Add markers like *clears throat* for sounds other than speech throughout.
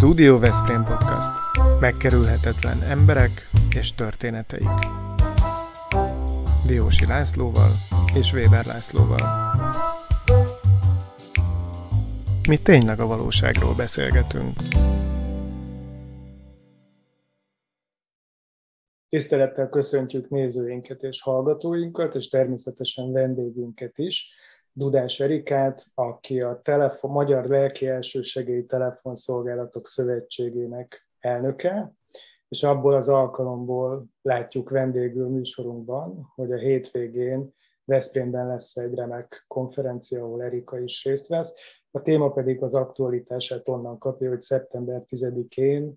Studio Veszprém Podcast. Megkerülhetetlen emberek és történeteik. Diósi Lászlóval és Weber Lászlóval. Mi tényleg a valóságról beszélgetünk. Tisztelettel köszöntjük nézőinket és hallgatóinkat, és természetesen vendégünket is, Dudás Erikát, aki a telefon, Magyar Lelki Elsősegélyi Telefonszolgálatok Szövetségének elnöke, és abból az alkalomból látjuk vendégül műsorunkban, hogy a hétvégén Veszprémben lesz egy remek konferencia, ahol Erika is részt vesz. A téma pedig az aktualitását onnan kapja, hogy szeptember 10-én eh,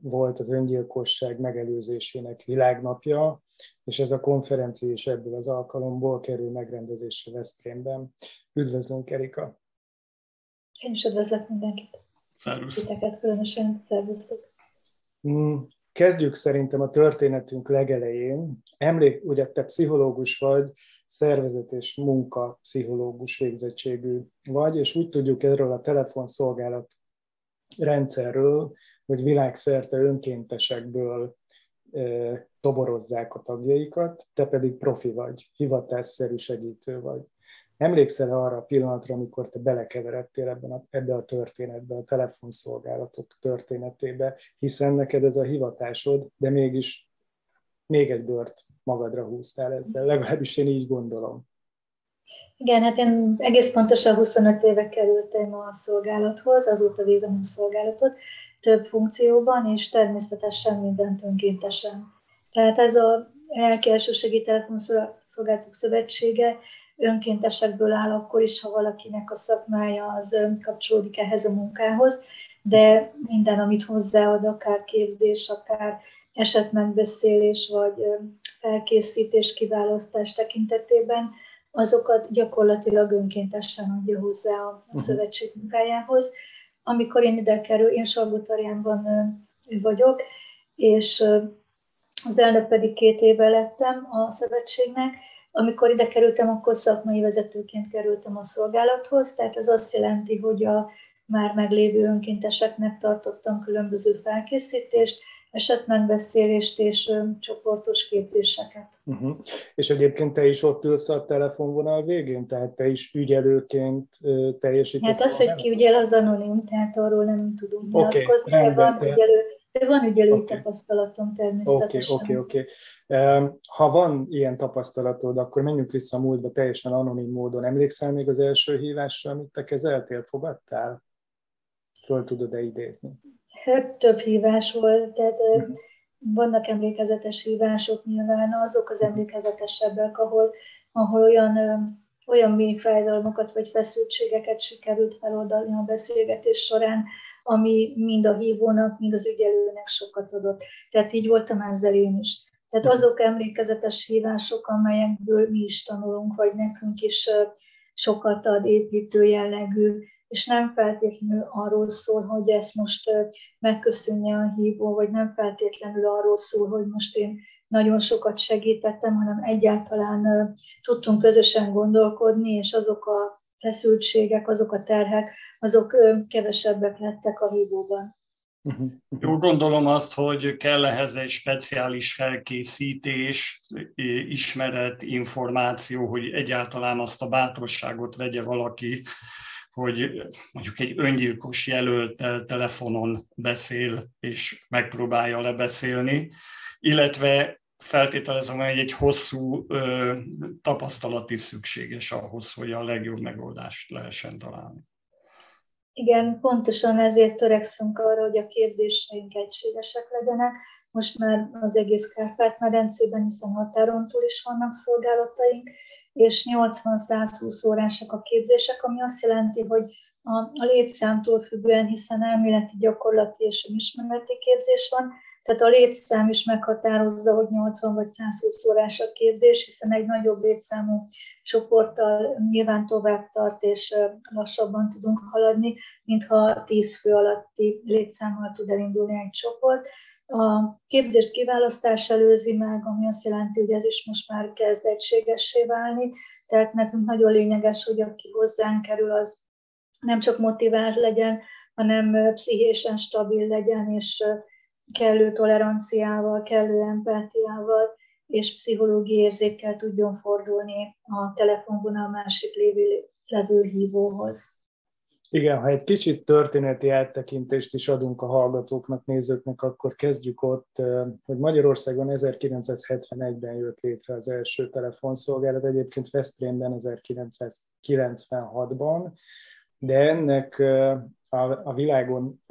volt az öngyilkosság megelőzésének világnapja, és ez a konferencia is ebből az alkalomból kerül megrendezésre Veszprémben. Üdvözlünk, Erika! Én is üdvözlök mindenkit. Szervusz! Titeket különösen, szervusztok! Mm, kezdjük szerintem a történetünk legelején. Emlék, ugye te pszichológus vagy, szervezet és munka pszichológus végzettségű vagy, és úgy tudjuk erről a telefonszolgálat rendszerről, hogy világszerte önkéntesekből toborozzák a tagjaikat, te pedig profi vagy, hivatásszerű segítő vagy. Emlékszel arra a pillanatra, amikor te belekeveredtél ebben a, ebbe a történetbe, a telefonszolgálatok történetébe, hiszen neked ez a hivatásod, de mégis még egy bört magadra húztál ezzel, legalábbis én így gondolom. Igen, hát én egész pontosan 25 éve kerültem a szolgálathoz, azóta végzem a szolgálatot, több funkcióban, és természetesen mindent önkéntesen. Tehát ez a Lelki Elsőségi Telefonszolgálatok Szövetsége önkéntesekből áll akkor is, ha valakinek a szakmája az kapcsolódik ehhez a munkához, de minden, amit hozzáad, akár képzés, akár esetmegbeszélés, vagy felkészítés, kiválasztás tekintetében, azokat gyakorlatilag önkéntesen adja hozzá a mhm. szövetség munkájához amikor én ide kerül, én Salgótarjánban vagyok, és az elnök pedig két éve lettem a szövetségnek. Amikor ide kerültem, akkor szakmai vezetőként kerültem a szolgálathoz, tehát ez azt jelenti, hogy a már meglévő önkénteseknek tartottam különböző felkészítést, esetmegbeszélést és csoportos képzéseket. Uh-huh. És egyébként te is ott ülsz a telefonvonal végén? Tehát te is ügyelőként teljesítesz? Hát az, hogy ki ügyel, az anonim, tehát arról nem tudunk nyilatkozni, okay, de van ügyelő, de van ügyelői okay. tapasztalatom természetesen. Oké, okay, oké, okay, oké. Ha van ilyen tapasztalatod, akkor menjünk vissza a múltba teljesen anonim módon. Emlékszel még az első hívásra, amit te kezeltél, fogadtál? Föl tudod-e idézni? Több hívás volt, tehát uh-huh. vannak emlékezetes hívások nyilván, azok az emlékezetesebbek, ahol, ahol olyan, olyan mély fájdalmakat vagy feszültségeket sikerült feloldani a beszélgetés során, ami mind a hívónak, mind az ügyelőnek sokat adott. Tehát így voltam ezzel én is. Tehát azok emlékezetes hívások, amelyekből mi is tanulunk, vagy nekünk is sokat ad építő jellegű és nem feltétlenül arról szól, hogy ezt most megköszönje a hívó, vagy nem feltétlenül arról szól, hogy most én nagyon sokat segítettem, hanem egyáltalán tudtunk közösen gondolkodni, és azok a feszültségek, azok a terhek, azok kevesebbek lettek a hívóban. Uh-huh. Jó, gondolom azt, hogy kell ehhez egy speciális felkészítés, ismeret, információ, hogy egyáltalán azt a bátorságot vegye valaki, hogy mondjuk egy öngyilkos jelöltel telefonon beszél és megpróbálja lebeszélni, illetve feltételezem, hogy egy hosszú ö, tapasztalat szükséges ahhoz, hogy a legjobb megoldást lehessen találni. Igen, pontosan ezért törekszünk arra, hogy a képzéseink egységesek legyenek. Most már az egész Kárpát-medencében, hiszen határon túl is vannak szolgálataink, és 80-120 órásak a képzések, ami azt jelenti, hogy a, a létszámtól függően, hiszen elméleti, gyakorlati és ismereti képzés van, tehát a létszám is meghatározza, hogy 80 vagy 120 órás a képzés, hiszen egy nagyobb létszámú csoporttal nyilván tovább tart, és lassabban tudunk haladni, mintha 10 fő alatti létszámmal tud elindulni egy csoport. A képzést kiválasztás előzi meg, ami azt jelenti, hogy ez is most már kezd egységessé válni, tehát nekünk nagyon lényeges, hogy aki hozzánk kerül, az nem csak motivált legyen, hanem pszichésen stabil legyen, és kellő toleranciával, kellő empátiával és pszichológiai érzékkel tudjon fordulni a telefonvonal másik lévő, levő hívóhoz. Igen, ha egy kicsit történeti áttekintést is adunk a hallgatóknak, nézőknek, akkor kezdjük ott, hogy Magyarországon 1971-ben jött létre az első telefonszolgálat, egyébként Veszprémben 1996-ban, de ennek a, világon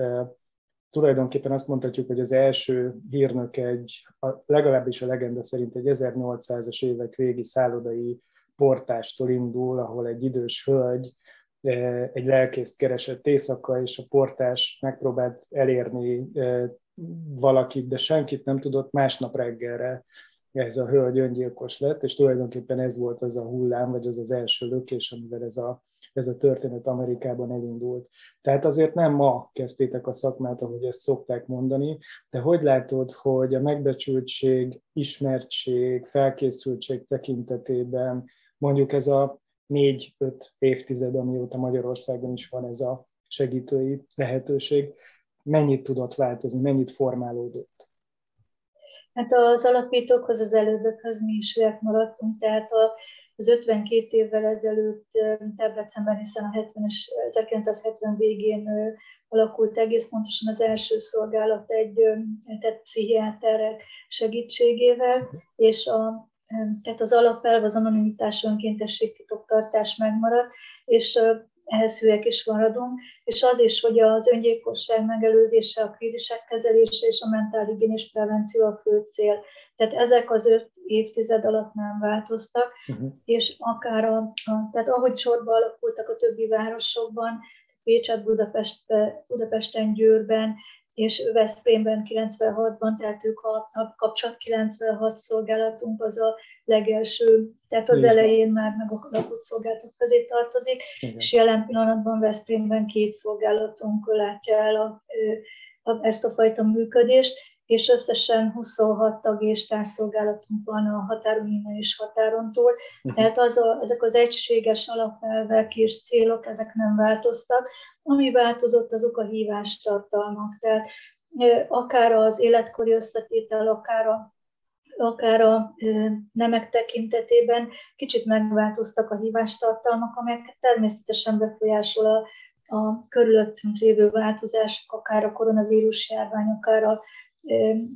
tulajdonképpen azt mondhatjuk, hogy az első hírnök egy, legalábbis a legenda szerint egy 1800-as évek végi szállodai portástól indul, ahol egy idős hölgy egy lelkészt keresett éjszaka, és a portás megpróbált elérni valakit, de senkit nem tudott, másnap reggelre ez a hölgy öngyilkos lett, és tulajdonképpen ez volt az a hullám, vagy az az első lökés, amivel ez a, ez a történet Amerikában elindult. Tehát azért nem ma kezdtétek a szakmát, ahogy ezt szokták mondani, de hogy látod, hogy a megbecsültség, ismertség, felkészültség tekintetében mondjuk ez a négy-öt évtized, amióta Magyarországon is van ez a segítői lehetőség, mennyit tudott változni, mennyit formálódott? Hát az alapítókhoz, az elődökhöz mi is hülyek maradtunk, tehát az 52 évvel ezelőtt, Debrecenben, hiszen a 70 1970 végén alakult egész pontosan az első szolgálat egy tehát pszichiáterek segítségével, és a tehát az alapelv, az anonimitás, önkéntesség, titoktartás megmarad, és ehhez hülyek is maradunk, és az is, hogy az öngyilkosság megelőzése, a krízisek kezelése és a mentálhigiénés prevenció a fő cél. Tehát ezek az öt évtized alatt nem változtak, uh-huh. és akár a, a, tehát ahogy sorba alakultak a többi városokban, Pécset, Budapest, Budapesten, Győrben, és Veszprémben 96-ban, tehát ők a, a kapcsolat 96 szolgálatunk az a legelső, tehát az elején már megalakult szolgálatok közé tartozik, Igen. és jelen pillanatban Veszprémben két szolgálatunk látja el a, a, ezt a fajta működést, és összesen 26 tag és társszolgálatunk van a határon innen és határon túl. Uh-huh. Tehát az a, ezek az egységes alapelvek és célok, ezek nem változtak. Ami változott, azok a hívás tartalmak. Tehát akár az életkori összetétel, akár a akár a nemek tekintetében kicsit megváltoztak a hívástartalmak, amelyek természetesen befolyásol a, a körülöttünk lévő változások, akár a koronavírus járvány, akár a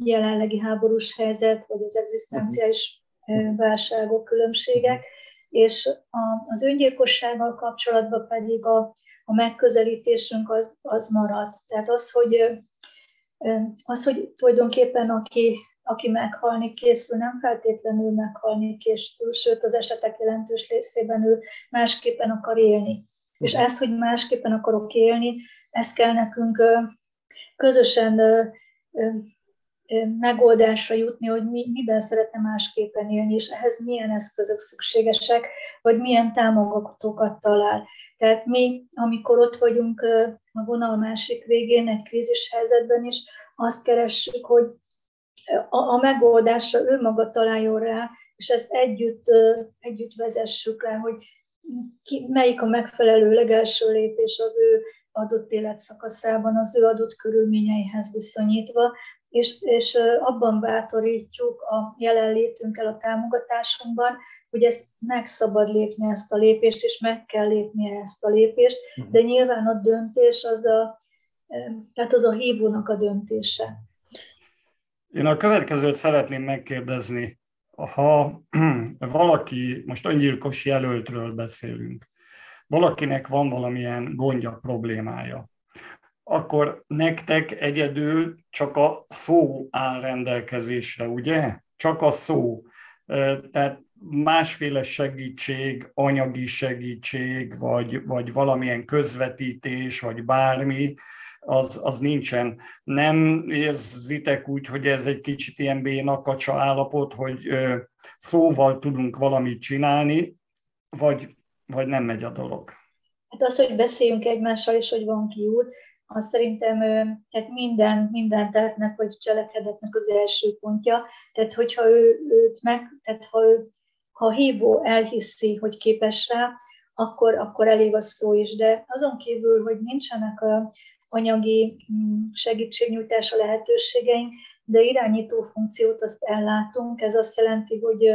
jelenlegi háborús helyzet, vagy az egzisztenciális válságok, különbségek, és az öngyilkossággal kapcsolatban pedig a, a megközelítésünk az, az maradt. Tehát az, hogy, az, hogy tulajdonképpen aki, aki meghalni készül, nem feltétlenül meghalni készül, sőt az esetek jelentős részében ő másképpen akar élni. És ezt, hogy másképpen akarok élni, ezt kell nekünk közösen megoldásra jutni, hogy mi, miben szeretne másképpen élni, és ehhez milyen eszközök szükségesek, vagy milyen támogatókat talál. Tehát mi, amikor ott vagyunk a vonal másik végén, egy krízis helyzetben is, azt keressük, hogy a, a megoldásra ő maga találjon rá, és ezt együtt, együtt vezessük le, hogy ki, melyik a megfelelő legelső lépés az ő adott életszakaszában, az ő adott körülményeihez viszonyítva, és, és abban bátorítjuk a jelenlétünkkel, a támogatásunkban, hogy ezt meg szabad lépni ezt a lépést, és meg kell lépni ezt a lépést, de mhm. nyilván a döntés az a, tehát az a hívónak a döntése. Én a következőt szeretném megkérdezni. Ha *clears throat* valaki, most öngyilkos jelöltről beszélünk, valakinek van valamilyen gondja, problémája, akkor nektek egyedül csak a szó áll rendelkezésre, ugye? Csak a szó. Tehát másféle segítség, anyagi segítség, vagy, vagy valamilyen közvetítés, vagy bármi, az, az nincsen. Nem érzitek úgy, hogy ez egy kicsit ilyen bénakacsa állapot, hogy szóval tudunk valamit csinálni, vagy, vagy nem megy a dolog? Hát az, hogy beszéljünk egymással, és hogy van kiút, az szerintem tehát minden, minden tettnek vagy cselekedetnek az első pontja. Tehát, hogyha ő, őt meg, tehát ha, ő, ha a hívó elhiszi, hogy képes rá, akkor, akkor elég a szó is. De azon kívül, hogy nincsenek a, anyagi mm, segítségnyújtása lehetőségeink, de irányító funkciót azt ellátunk. Ez azt jelenti, hogy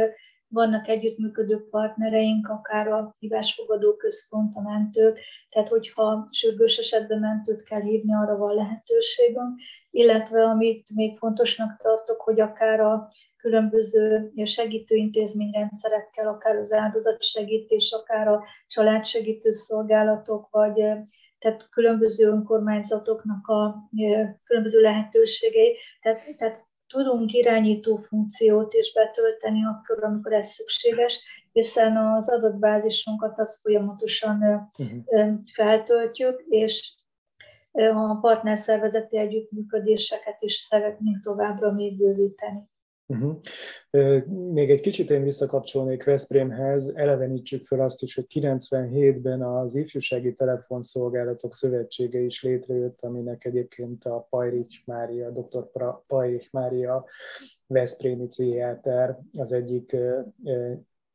vannak együttműködő partnereink, akár a hívásfogadó központ, a mentők, tehát hogyha sürgős esetben mentőt kell hívni, arra van lehetőségünk, illetve amit még fontosnak tartok, hogy akár a különböző segítőintézményrendszerekkel, akár az áldozatsegítés, akár a családsegítő szolgálatok, vagy tehát különböző önkormányzatoknak a különböző lehetőségei. Tehát, tehát tudunk irányító funkciót is betölteni akkor, amikor ez szükséges, hiszen az adatbázisunkat azt folyamatosan uh-huh. feltöltjük, és a partnerszervezeti együttműködéseket is szeretnénk továbbra még bővíteni. Uh-huh. Még egy kicsit én visszakapcsolnék Veszprémhez, elevenítsük fel azt is, hogy 97-ben az Ifjúsági Telefonszolgálatok Szövetsége is létrejött, aminek egyébként a Pajrich Mária, dr. Pajrich Mária Veszprémi pszichiáter az egyik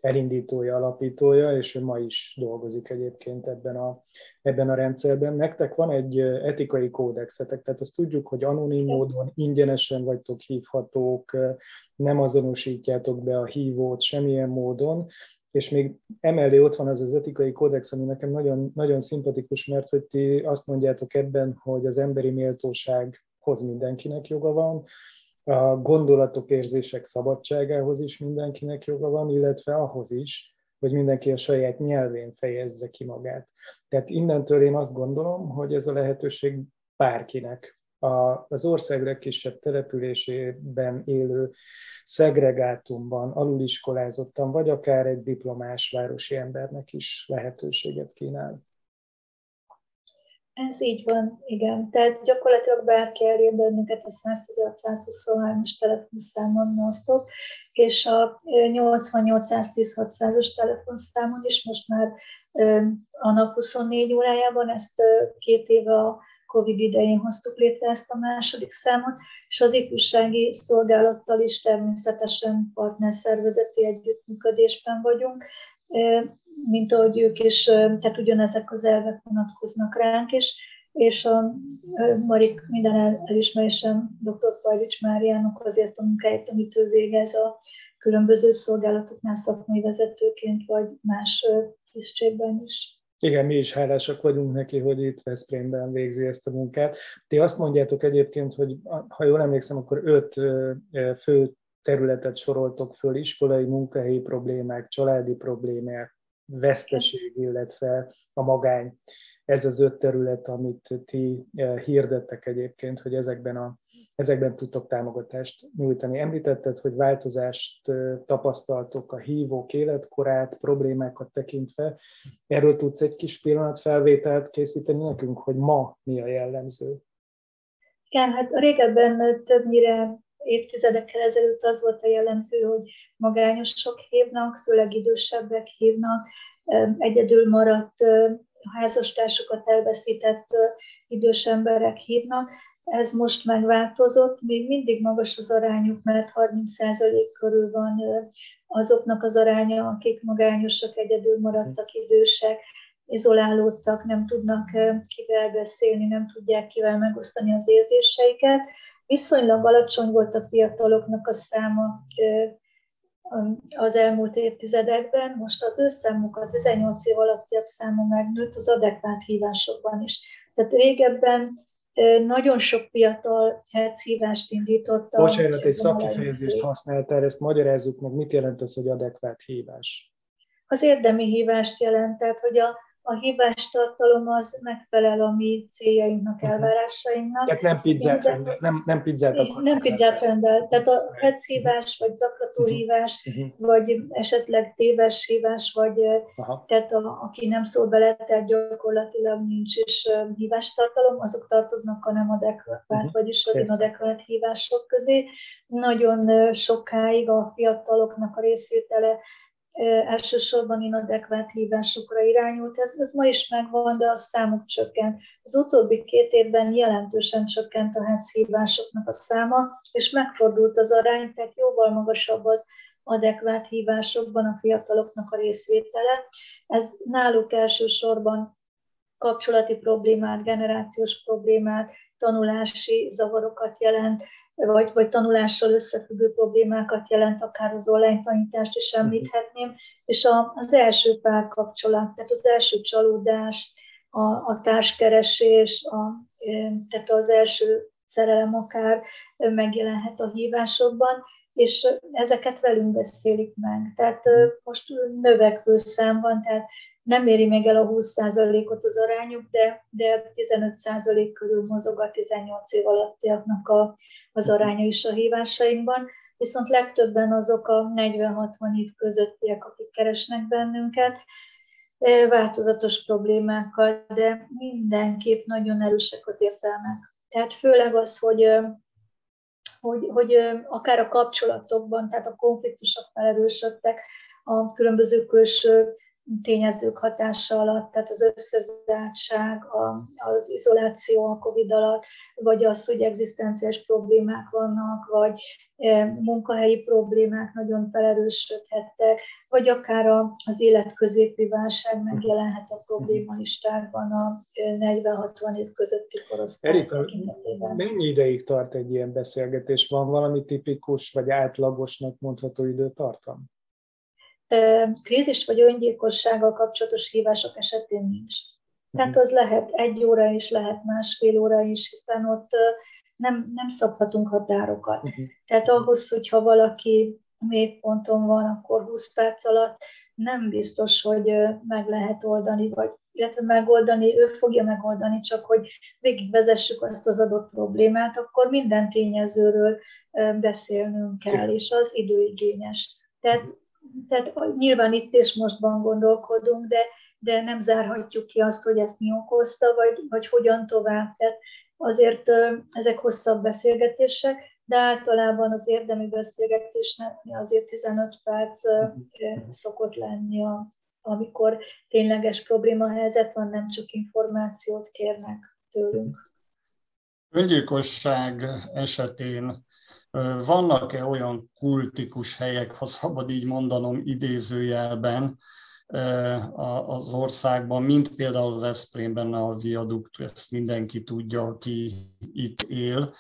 elindítója, alapítója, és ő ma is dolgozik egyébként ebben a, ebben a rendszerben. Nektek van egy etikai kódexetek, tehát azt tudjuk, hogy anonim módon ingyenesen vagytok hívhatók, nem azonosítjátok be a hívót semmilyen módon, és még emellé ott van az az etikai kódex, ami nekem nagyon, nagyon szimpatikus, mert hogy ti azt mondjátok ebben, hogy az emberi méltósághoz mindenkinek joga van, a gondolatok, érzések szabadságához is mindenkinek joga van, illetve ahhoz is, hogy mindenki a saját nyelvén fejezze ki magát. Tehát innentől én azt gondolom, hogy ez a lehetőség bárkinek, az ország legkisebb településében élő szegregátumban, aluliskolázottan, vagy akár egy diplomás városi embernek is lehetőséget kínál. Ez így van, igen. Tehát gyakorlatilag bárki elér bennünket a 116-123-as telefonszámon nosztok, és a 88-110-600-as telefonszámon is most már a nap 24 órájában ezt két éve a Covid idején hoztuk létre ezt a második számot, és az ifjúsági szolgálattal is természetesen partnerszervezeti együttműködésben vagyunk mint ahogy ők is, tehát ugyanezek az elvek vonatkoznak ránk is, és a Marik minden elismerésem dr. Pajlics Máriának azért a munkáját, amit ő végez a különböző szolgálatoknál szakmai vezetőként, vagy más tisztségben is. Igen, mi is hálásak vagyunk neki, hogy itt Veszprémben végzi ezt a munkát. Ti azt mondjátok egyébként, hogy ha jól emlékszem, akkor öt fő területet soroltok föl, iskolai, munkahelyi problémák, családi problémák, veszteség, illetve a magány. Ez az öt terület, amit ti eh, hirdettek egyébként, hogy ezekben, a, ezekben tudtok támogatást nyújtani. Említetted, hogy változást eh, tapasztaltok a hívók életkorát, problémákat tekintve. Erről tudsz egy kis pillanat felvételt készíteni nekünk, hogy ma mi a jellemző? Igen, hát régebben többnyire évtizedekkel ezelőtt az volt a jellemző, hogy magányosok hívnak, főleg idősebbek hívnak, egyedül maradt házastársukat elveszített idős emberek hívnak. Ez most megváltozott, még mindig magas az arányuk, mert 30% körül van azoknak az aránya, akik magányosak, egyedül maradtak idősek, izolálódtak, nem tudnak kivel beszélni, nem tudják kivel megosztani az érzéseiket. Viszonylag alacsony volt a fiataloknak a száma az elmúlt évtizedekben, most az őszámuk a 18 év alattiak száma megnőtt az adekvát hívásokban is. Tehát régebben nagyon sok fiatal hívást indított. Bocsánat, egy szakkifejezést használtál, ezt magyarázzuk meg, mit jelent az, hogy adekvát hívás? Az érdemi hívást jelent, tehát hogy a, a hívás tartalom az megfelel a mi céljainknak, mhm. elvárásainknak. Tehát nem pizzát rendel, nem, nem pizzát akar. Nem pizzát rendel. Tehát a hetszívás, vagy zaklatóhívás, uh-huh. Mhm. vagy esetleg téves hívás, vagy Aha. tehát a, aki nem szól bele, tehát gyakorlatilag nincs is hívástartalom, azok tartoznak a nem adekvát, uh-huh. vagyis az inadekvát hívások közé. Nagyon sokáig a fiataloknak a részvétele elsősorban inadekvát hívásokra irányult. Ez, ez ma is megvan, de a számuk csökkent. Az utóbbi két évben jelentősen csökkent a HEC hívásoknak a száma, és megfordult az arány, tehát jóval magasabb az adekvát hívásokban a fiataloknak a részvétele. Ez náluk elsősorban kapcsolati problémát, generációs problémát, tanulási zavarokat jelent, vagy, vagy tanulással összefüggő problémákat jelent, akár az online tanítást is említhetném, és a, az első párkapcsolat, tehát az első csalódás, a, a társkeresés, a, tehát az első szerelem akár megjelenhet a hívásokban, és ezeket velünk beszélik meg. Tehát most növekvő szám van, tehát nem éri még el a 20%-ot az arányuk, de, de 15% körül mozog a 18 év alattiaknak a, az aránya is a hívásainkban, viszont legtöbben azok a 40-60 év közöttiek, akik keresnek bennünket, változatos problémákkal, de mindenképp nagyon erősek az érzelmek. Tehát főleg az, hogy, hogy, hogy akár a kapcsolatokban, tehát a konfliktusok felerősödtek, a különböző külső tényezők hatása alatt, tehát az összezártság, az izoláció a COVID alatt, vagy az, hogy egzisztenciális problémák vannak, vagy e, munkahelyi problémák nagyon felerősödhettek, vagy akár az életközépi válság megjelenhet a probléma listákban a 40-60 év közötti korosztály Erika, mennyi ideig tart egy ilyen beszélgetés? Van valami tipikus vagy átlagosnak mondható időtartam? Krízis vagy öngyilkossággal kapcsolatos hívások esetén nincs. Tehát az lehet egy óra is, lehet másfél óra is, hiszen ott nem, nem szabhatunk határokat. Uh-huh. Tehát ahhoz, hogyha valaki mélyponton van, akkor 20 perc alatt nem biztos, hogy meg lehet oldani, vagy illetve megoldani, ő fogja megoldani, csak hogy végigvezessük azt az adott problémát, akkor minden tényezőről beszélnünk kell, és az időigényes. Tehát tehát nyilván itt és mostban gondolkodunk, de, de nem zárhatjuk ki azt, hogy ezt mi okozta, vagy, vagy hogyan tovább. Tehát azért ezek hosszabb beszélgetések, de általában az érdemi beszélgetésnek azért 15 perc szokott lenni, a, amikor tényleges problémahelyzet van, nem csak információt kérnek tőlünk. Öngyilkosság esetén vannak-e olyan kultikus helyek, ha szabad így mondanom idézőjelben, az országban, mint például Veszprémben a viadukt, ezt mindenki tudja, aki itt él,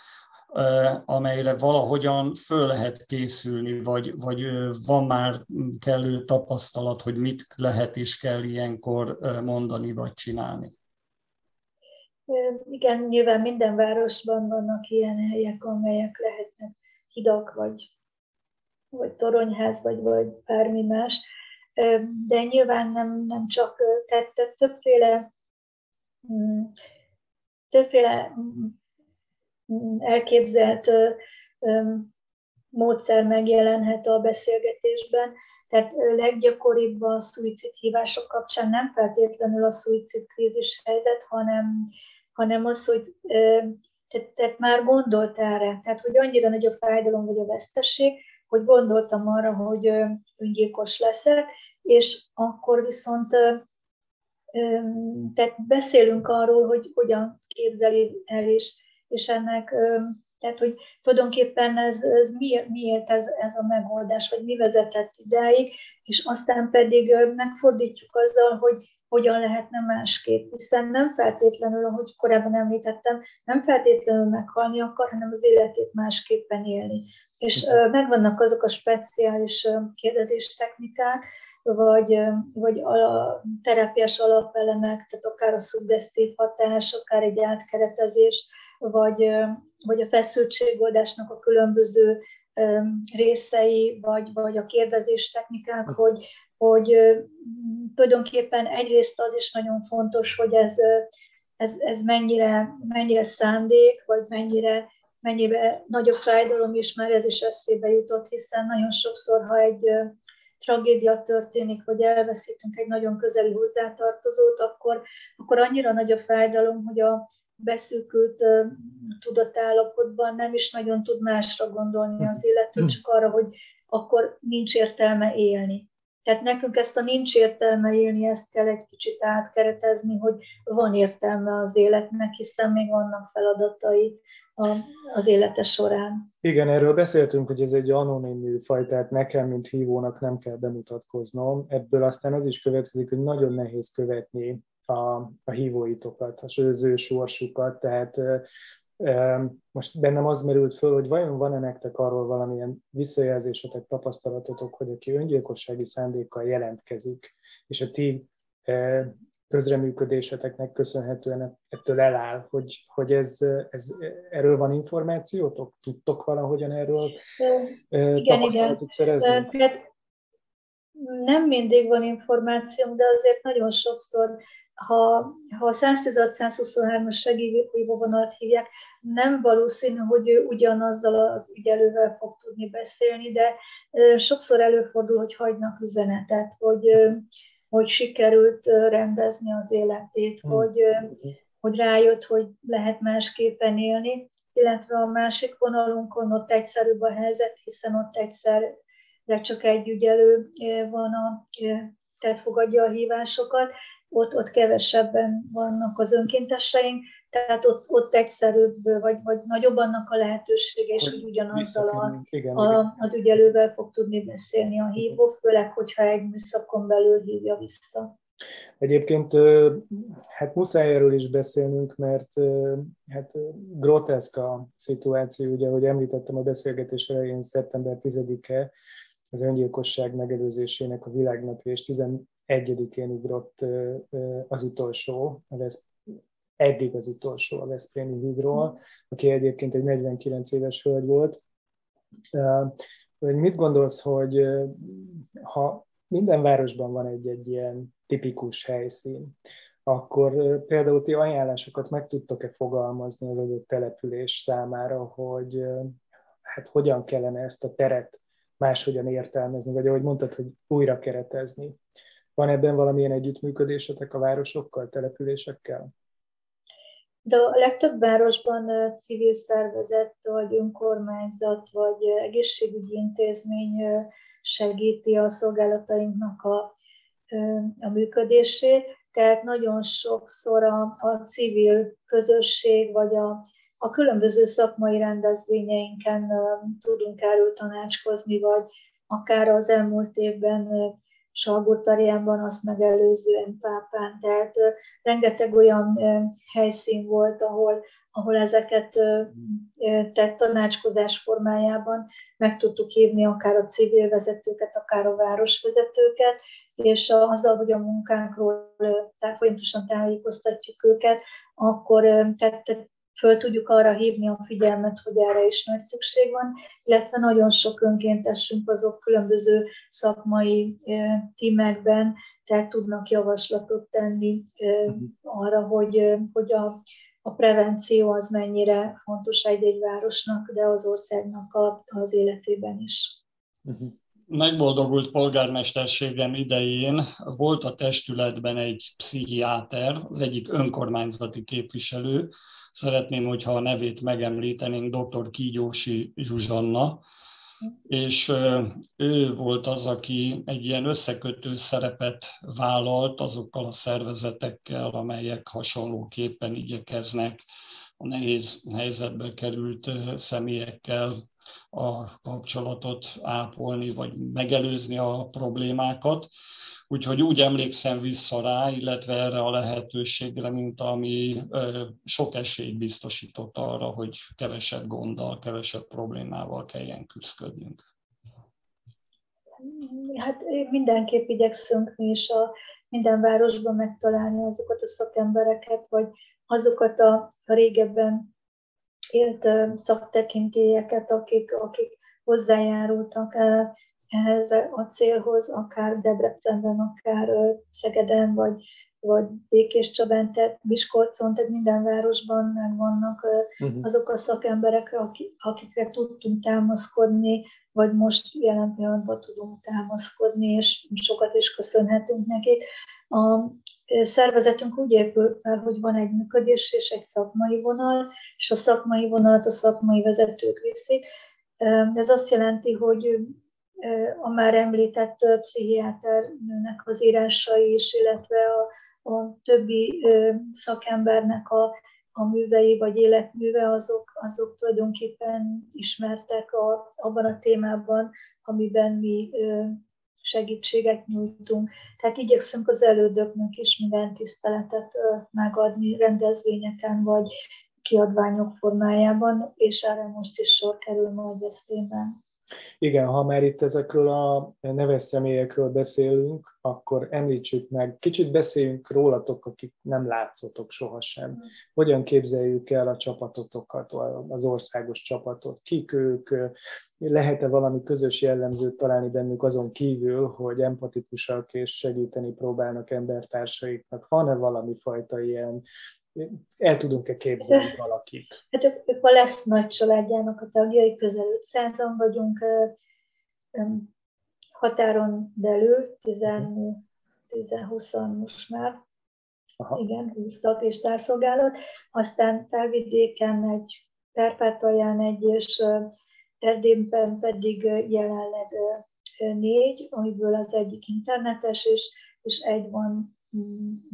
amelyre valahogyan föl lehet készülni, vagy, vagy van már kellő tapasztalat, hogy mit lehet és kell ilyenkor mondani vagy csinálni. Igen, nyilván minden városban vannak ilyen helyek, amelyek lehetnek hidak, vagy, vagy toronyház, vagy, vagy bármi más. De nyilván nem, nem csak, tehát többféle, mm, többféle mm, elképzelt módszer megjelenhet a beszélgetésben. Tehát leggyakoribb a szuicid hívások kapcsán nem feltétlenül a szuicid krízis helyzet, hanem, hanem az, hogy tehát, tehát már gondolt erre, tehát hogy annyira nagy a fájdalom vagy a veszteség, hogy gondoltam arra, hogy öngyilkos leszek, és akkor viszont tehát beszélünk arról, hogy hogyan képzeli el, és, és ennek, tehát hogy tulajdonképpen ez, ez miért, miért ez, ez a megoldás, vagy mi vezetett idáig, és aztán pedig megfordítjuk azzal, hogy hogyan lehetne másképp, hiszen nem feltétlenül, ahogy korábban említettem, nem feltétlenül meghalni akar, hanem az életét másképpen élni. És megvannak azok a speciális kérdezéstechnikák, vagy, vagy a terápiás alapelemek, tehát akár a szuggesztív hatás, akár egy átkeretezés, vagy, vagy a feszültségoldásnak a különböző részei, vagy, vagy a kérdezéstechnikák, hogy, hogy tulajdonképpen egyrészt az is nagyon fontos, hogy ez, ez, ez mennyire, mennyire szándék, vagy mennyire, mennyire nagyobb fájdalom is, mert ez is eszébe jutott, hiszen nagyon sokszor, ha egy tragédia történik, vagy elveszítünk egy nagyon közeli hozzátartozót, akkor, akkor annyira nagy a fájdalom, hogy a beszűkült tudatállapotban nem is nagyon tud másra gondolni az illető, csak arra, hogy akkor nincs értelme élni. Tehát nekünk ezt a nincs értelme élni, ezt kell egy kicsit átkeretezni, hogy van értelme az életnek, hiszen még vannak feladatai az élete során. Igen, erről beszéltünk, hogy ez egy anonim műfaj, tehát nekem, mint hívónak nem kell bemutatkoznom. Ebből aztán az is következik, hogy nagyon nehéz követni a, a hívóitokat, az ő sorsukat, tehát most bennem az merült föl, hogy vajon van-e nektek arról valamilyen visszajelzésetek, tapasztalatotok, hogy aki öngyilkossági szándékkal jelentkezik, és a ti közreműködéseteknek köszönhetően ettől eláll, hogy, hogy ez, ez, erről van információtok? Tudtok valahogyan erről igen, tapasztalatot igen. szerezni? Hát nem mindig van információm, de azért nagyon sokszor, ha, ha a 116-123-as segélyhívóvonalat hívják, nem valószínű, hogy ő ugyanazzal az ügyelővel fog tudni beszélni, de sokszor előfordul, hogy hagynak üzenetet, hogy hogy sikerült rendezni az életét, hmm. hogy, hogy rájött, hogy lehet másképpen élni, illetve a másik vonalunkon ott egyszerűbb a helyzet, hiszen ott egyszerre csak egy ügyelő van, a, tehát fogadja a hívásokat, ott, ott kevesebben vannak az önkénteseink, tehát ott, ott egyszerűbb, vagy, vagy nagyobb annak a lehetősége, és hogy ugyanazzal a, igen, a, igen. az ügyelővel fog tudni beszélni a hívó, főleg, hogyha egy műszakon belül hívja vissza. Egyébként hát muszáj erről is beszélnünk, mert hát groteszk a szituáció, ugye, ahogy említettem a beszélgetés elején, szeptember 10-e az öngyilkosság megelőzésének a világnapja, és 11-én ugrott az utolsó, a eddig az utolsó a Veszprémi hídról, aki egyébként egy 49 éves hölgy volt. Mit gondolsz, hogy ha minden városban van egy-egy ilyen tipikus helyszín, akkor például ti ajánlásokat meg tudtok-e fogalmazni az adott település számára, hogy hát hogyan kellene ezt a teret máshogyan értelmezni, vagy ahogy mondtad, hogy újra keretezni. Van ebben valamilyen együttműködésetek a városokkal, településekkel? De a legtöbb városban civil szervezet, vagy önkormányzat, vagy egészségügyi intézmény segíti a szolgálatainknak a, a működését, tehát nagyon sokszor a, a civil közösség, vagy a, a különböző szakmai rendezvényeinken tudunk erről tanácskozni, vagy akár az elmúlt évben Salgótarjánban, azt megelőzően Pápán. Tehát rengeteg olyan helyszín volt, ahol, ahol ezeket tett tanácskozás formájában meg tudtuk hívni akár a civil vezetőket, akár a városvezetőket, és azzal, hogy a munkánkról folyamatosan tájékoztatjuk őket, akkor tehát föl tudjuk arra hívni a figyelmet, hogy erre is nagy szükség van, illetve nagyon sok önkéntesünk azok különböző szakmai tímekben, tehát tudnak javaslatot tenni mhm. arra, hogy, hogy a, a prevenció az mennyire fontos egy-egy városnak, de az országnak a, az életében is. Uh-huh megboldogult polgármesterségem idején volt a testületben egy pszichiáter, az egyik önkormányzati képviselő, szeretném, hogyha a nevét megemlítenénk, dr. Kígyósi Zsuzsanna, és ő volt az, aki egy ilyen összekötő szerepet vállalt azokkal a szervezetekkel, amelyek hasonlóképpen igyekeznek a nehéz helyzetbe került személyekkel a kapcsolatot ápolni, vagy megelőzni a problémákat. Úgyhogy úgy emlékszem vissza rá, illetve erre a lehetőségre, mint ami sok esélyt biztosított arra, hogy kevesebb gonddal, kevesebb problémával kelljen küzdködnünk. Hát mindenképp igyekszünk mi is a minden városban megtalálni azokat a szakembereket, vagy azokat a, a régebben élt szaktekintélyeket, akik, akik hozzájárultak ehhez a célhoz, akár Debrecenben, akár Szegeden, vagy, vagy Békés Csabán, tehát Miskolcon, tehát minden városban megvannak uh-huh. azok a szakemberek, akikre tudtunk támaszkodni, vagy most jelen pillanatban tudunk támaszkodni, és sokat is köszönhetünk nekik. A szervezetünk úgy épül fel, hogy van egy működés és egy szakmai vonal, és a szakmai vonalat a szakmai vezetők viszik. Ez azt jelenti, hogy a már említett pszichiáter az írásai is, illetve a, a többi szakembernek a, a művei vagy életműve, azok, azok tulajdonképpen ismertek a, abban a témában, amiben mi segítséget nyújtunk. Tehát igyekszünk az elődöknek is minden tiszteletet megadni rendezvényeken, vagy kiadványok formájában, és erre most is sor kerül majd Veszprémben. Igen, ha már itt ezekről a neves személyekről beszélünk, akkor említsük meg, kicsit beszéljünk rólatok, akik nem látszotok sohasem. Mm. Hogyan képzeljük el a csapatotokat, az országos csapatot? Kik ők? Lehet-e valami közös jellemzőt találni bennük azon kívül, hogy empatikusak és segíteni próbálnak embertársaiknak? Van-e valami fajta ilyen el tudunk-e képzelni valakit? Hát ők, ők a lesz nagy családjának a tagjai, közel 500-an vagyunk határon belül, 10-20-an most már, Aha. igen, 20 és társzolgálat, aztán felvidéken egy, Kárpátalján egy, és Erdélyben pedig jelenleg négy, amiből az egyik internetes, és, és egy van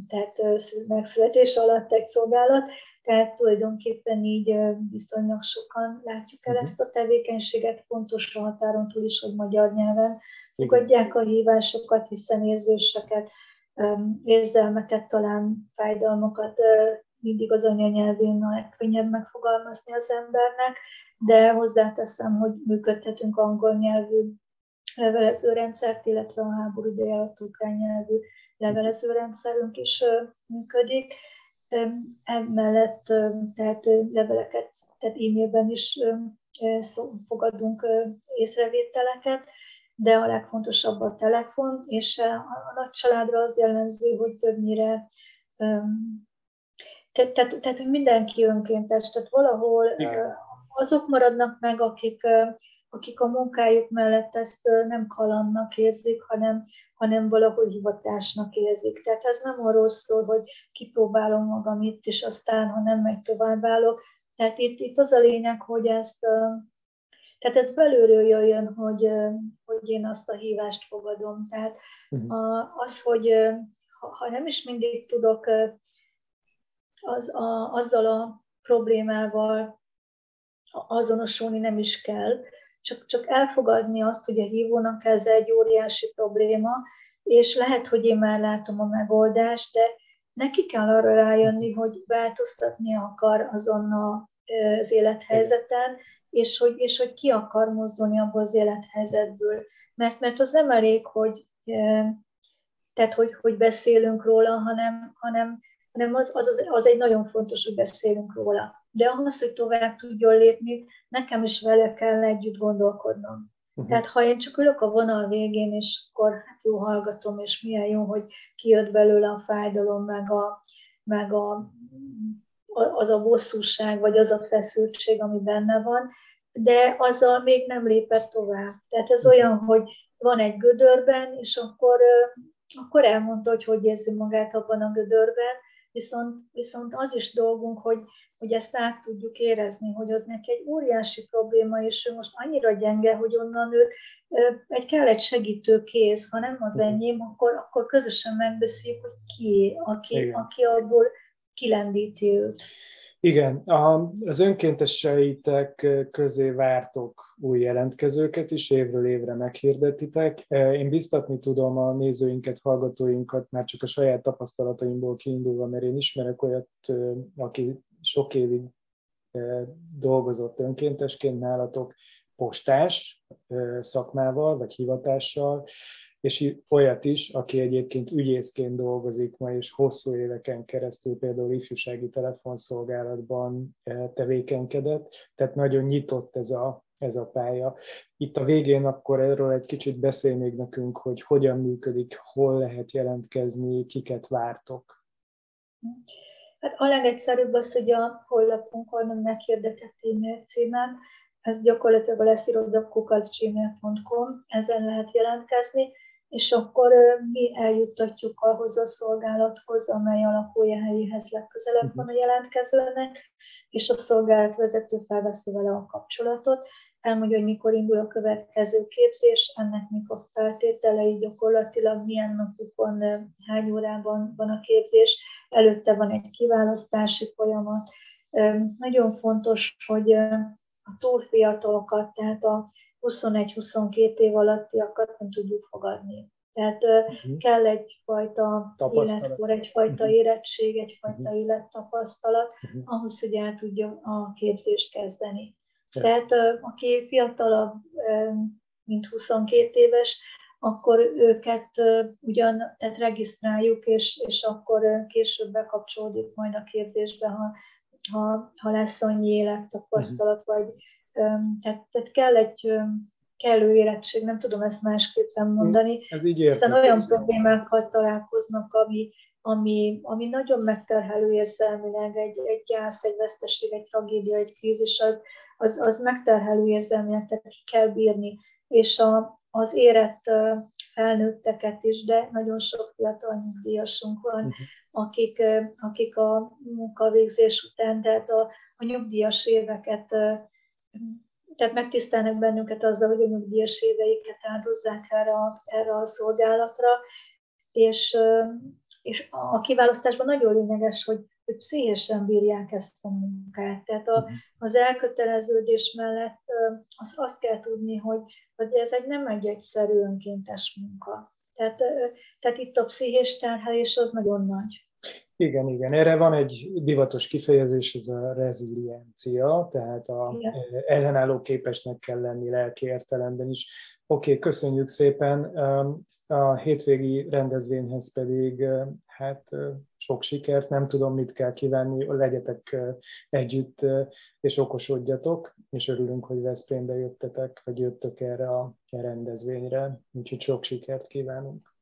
tehát megszületés alatt egy szolgálat, tehát tulajdonképpen így viszonylag sokan látjuk el mhm. ezt a tevékenységet, fontos a határon túl is, hogy magyar nyelven fogadják a hívásokat, hiszen érzéseket, érzelmeket, talán fájdalmakat mindig az anyanyelvén a legkönnyebb megfogalmazni az embernek, de hozzáteszem, hogy működtetünk angol nyelvű levelezőrendszert, illetve a háború ideje alatt ukrán nyelvű levelezőrendszerünk is működik. Emellett tehát leveleket, tehát e-mailben is fogadunk észrevételeket, de a legfontosabb a telefon, és a nagy családra az jellemző, hogy többnyire tehát, tehát, tehát hogy mindenki önkéntes, tehát valahol Igen. azok maradnak meg, akik, akik a munkájuk mellett ezt nem kalannak érzik, hanem, hanem valahogy hivatásnak érzik. Tehát ez nem arról szól, hogy kipróbálom magam itt, és aztán, ha nem megy, továbbállok. Tehát itt, itt az a lényeg, hogy ezt, tehát ez belülről jöjjön, hogy, hogy én azt a hívást fogadom. Tehát uh-huh. az, hogy ha nem is mindig tudok az, a, azzal a problémával azonosulni nem is kell, csak, csak elfogadni azt, hogy a hívónak ez egy óriási probléma, és lehet, hogy én már látom a megoldást, de neki kell arra rájönni, hogy változtatni akar azon az élethelyzeten, és hogy, és hogy ki akar mozdulni abból az élethelyzetből. Mert, mert az nem elég, hogy, tehát hogy, hogy beszélünk róla, hanem, hanem, hanem az, az, az egy nagyon fontos, hogy beszélünk róla de ahhoz, hogy tovább tudjon lépni, nekem is vele kell együtt gondolkodnom. Uh-huh. Tehát ha én csak ülök a vonal végén, és akkor hát jó hallgatom, és milyen jó, hogy kijött belőle a fájdalom, meg, a, meg a, az a bosszúság, vagy az a feszültség, ami benne van, de azzal még nem lépett tovább. Tehát ez olyan, hogy van egy gödörben, és akkor, akkor elmondta, hogy hogy érzi magát abban a gödörben, viszont, viszont az is dolgunk, hogy hogy ezt át tudjuk érezni, hogy az neki egy óriási probléma, és ő most annyira gyenge, hogy onnan őt egy kell egy segítő kéz, ha nem az enyém, akkor, akkor közösen megbeszéljük, hogy ki, aki, aki abból kilendíti őt. Igen, az önkénteseitek közé vártok új jelentkezőket is, évről évre meghirdetitek. Én biztatni tudom a nézőinket, hallgatóinkat, már csak a saját tapasztalataimból kiindulva, mert én ismerek olyat, aki sok évig dolgozott önkéntesként nálatok, postás szakmával vagy hivatással, és olyat is, aki egyébként ügyészként dolgozik ma, és hosszú éveken keresztül például ifjúsági telefonszolgálatban tevékenykedett, tehát nagyon nyitott ez a, ez a pálya. Itt a végén akkor erről egy kicsit beszél még nekünk, hogy hogyan működik, hol lehet jelentkezni, kiket vártok. Hát a legegyszerűbb az, hogy a honlapunkon meghirdetett e-mail címen, ez gyakorlatilag a leszirodakkukat.gmail.com, ezen lehet jelentkezni, és akkor mi eljuttatjuk ahhoz a szolgálathoz, amely a lakóhelyéhez legközelebb van a jelentkezőnek, és a szolgálat vezető felveszi vele a kapcsolatot, elmondja, hogy mikor indul a következő képzés, ennek mik a feltételei, gyakorlatilag milyen napokon, hány órában van a képzés, előtte van egy kiválasztási folyamat. Nagyon fontos, hogy a túlfiatalokat, tehát a 21-22 év alattiakat nem tudjuk fogadni. Tehát uh-huh. kell egyfajta életkor, egyfajta uh-huh. érettség, egyfajta uh-huh. élettapasztalat, uh-huh. ahhoz, hogy el tudja a képzést kezdeni. Yeah. Tehát aki fiatalabb, mint 22 éves, akkor őket ugyan tehát regisztráljuk, és, és akkor később bekapcsolódik majd a képzésbe, ha, ha, ha lesz annyi élettapasztalat, uh-huh. vagy tehát, tehát kell egy kellő érettség, nem tudom ezt másképpen mondani. Ez így Hiszen olyan ez problémákkal találkoznak, ami, ami, ami nagyon megterhelő érzelmileg, egy, egy gyász, egy veszteség, egy tragédia, egy krízis, az, az, az megterhelő érzelmileg, tehát kell bírni. És a, az érett felnőtteket is, de nagyon sok fiatal nyugdíjasunk van, uh-huh. akik, akik a munkavégzés után, tehát a, a nyugdíjas éveket tehát megtisztelnek bennünket azzal, hogy a nyugdíjas éveiket áldozzák erre a, erre a szolgálatra, és, és a kiválasztásban nagyon lényeges, hogy, hogy pszichésen bírják ezt a munkát. Tehát a, az elköteleződés mellett azt, azt kell tudni, hogy, hogy ez egy nem egy egyszerű önkéntes munka. Tehát, tehát itt a pszichés terhelés az nagyon nagy. Igen, igen. Erre van egy divatos kifejezés, ez a reziliencia, tehát a igen. ellenálló képesnek kell lenni lelki értelemben is. Oké, okay, köszönjük szépen. A hétvégi rendezvényhez pedig hát sok sikert, nem tudom, mit kell kívánni, legyetek együtt és okosodjatok, és örülünk, hogy Veszprémbe jöttetek, vagy jöttök erre a rendezvényre, úgyhogy sok sikert kívánunk.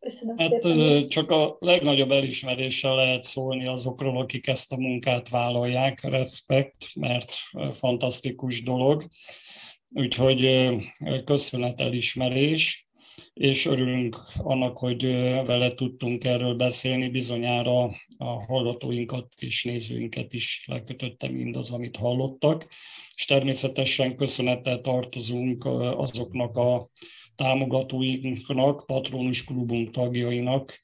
Köszönöm hát szépen. csak a legnagyobb elismeréssel lehet szólni azokról, akik ezt a munkát vállalják, respekt, mert fantasztikus dolog. Úgyhogy köszönet elismerés, és örülünk annak, hogy vele tudtunk erről beszélni, bizonyára a hallgatóinkat és nézőinket is lekötötte mindaz, amit hallottak, és természetesen köszönettel tartozunk azoknak a támogatóinknak, patronus klubunk tagjainak,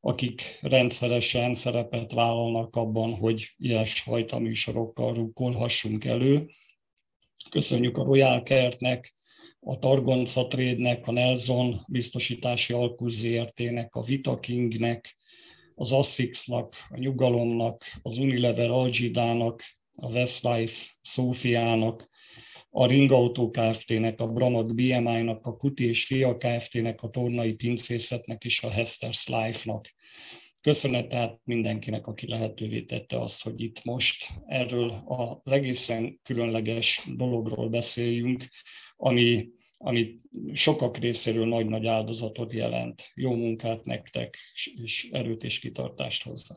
akik rendszeresen szerepet vállalnak abban, hogy ilyesfajta műsorokkal rukkolhassunk elő. Köszönjük a Royal Kertnek, a Targonca Trade-nek, a Nelson biztosítási alkuz ZRT-nek, a Vita Kingnek, az Assix-nak, a Nyugalomnak, az Unilever Algidának, a Westlife Szófiának, a Ringautó Kft-nek, a Bramag BMI-nak, a Kuti és Fia Kft-nek, a Tornai Pincészetnek és a Hester's Life-nak. Köszönet tehát mindenkinek, aki lehetővé tette azt, hogy itt most erről az egészen különleges dologról beszéljünk, ami, ami sokak részéről nagy-nagy áldozatot jelent. Jó munkát nektek, és erőt és kitartást hozzá.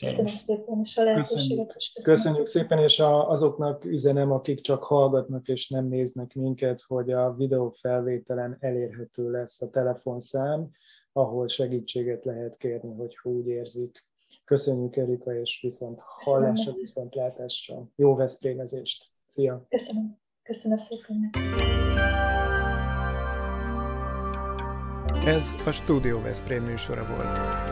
Köszönöm szépen, és a Köszönjük, köszönjük szépen, és a, azoknak üzenem, akik csak hallgatnak és nem néznek minket, hogy a videó felvételen elérhető lesz a telefonszám, ahol segítséget lehet kérni, hogy úgy érzik. Köszönjük Erika, és viszont hallásra, viszont látásra. Jó veszprémezést! Szia! Köszönöm. Köszönöm szépen. Ez a Studio Veszprém műsora volt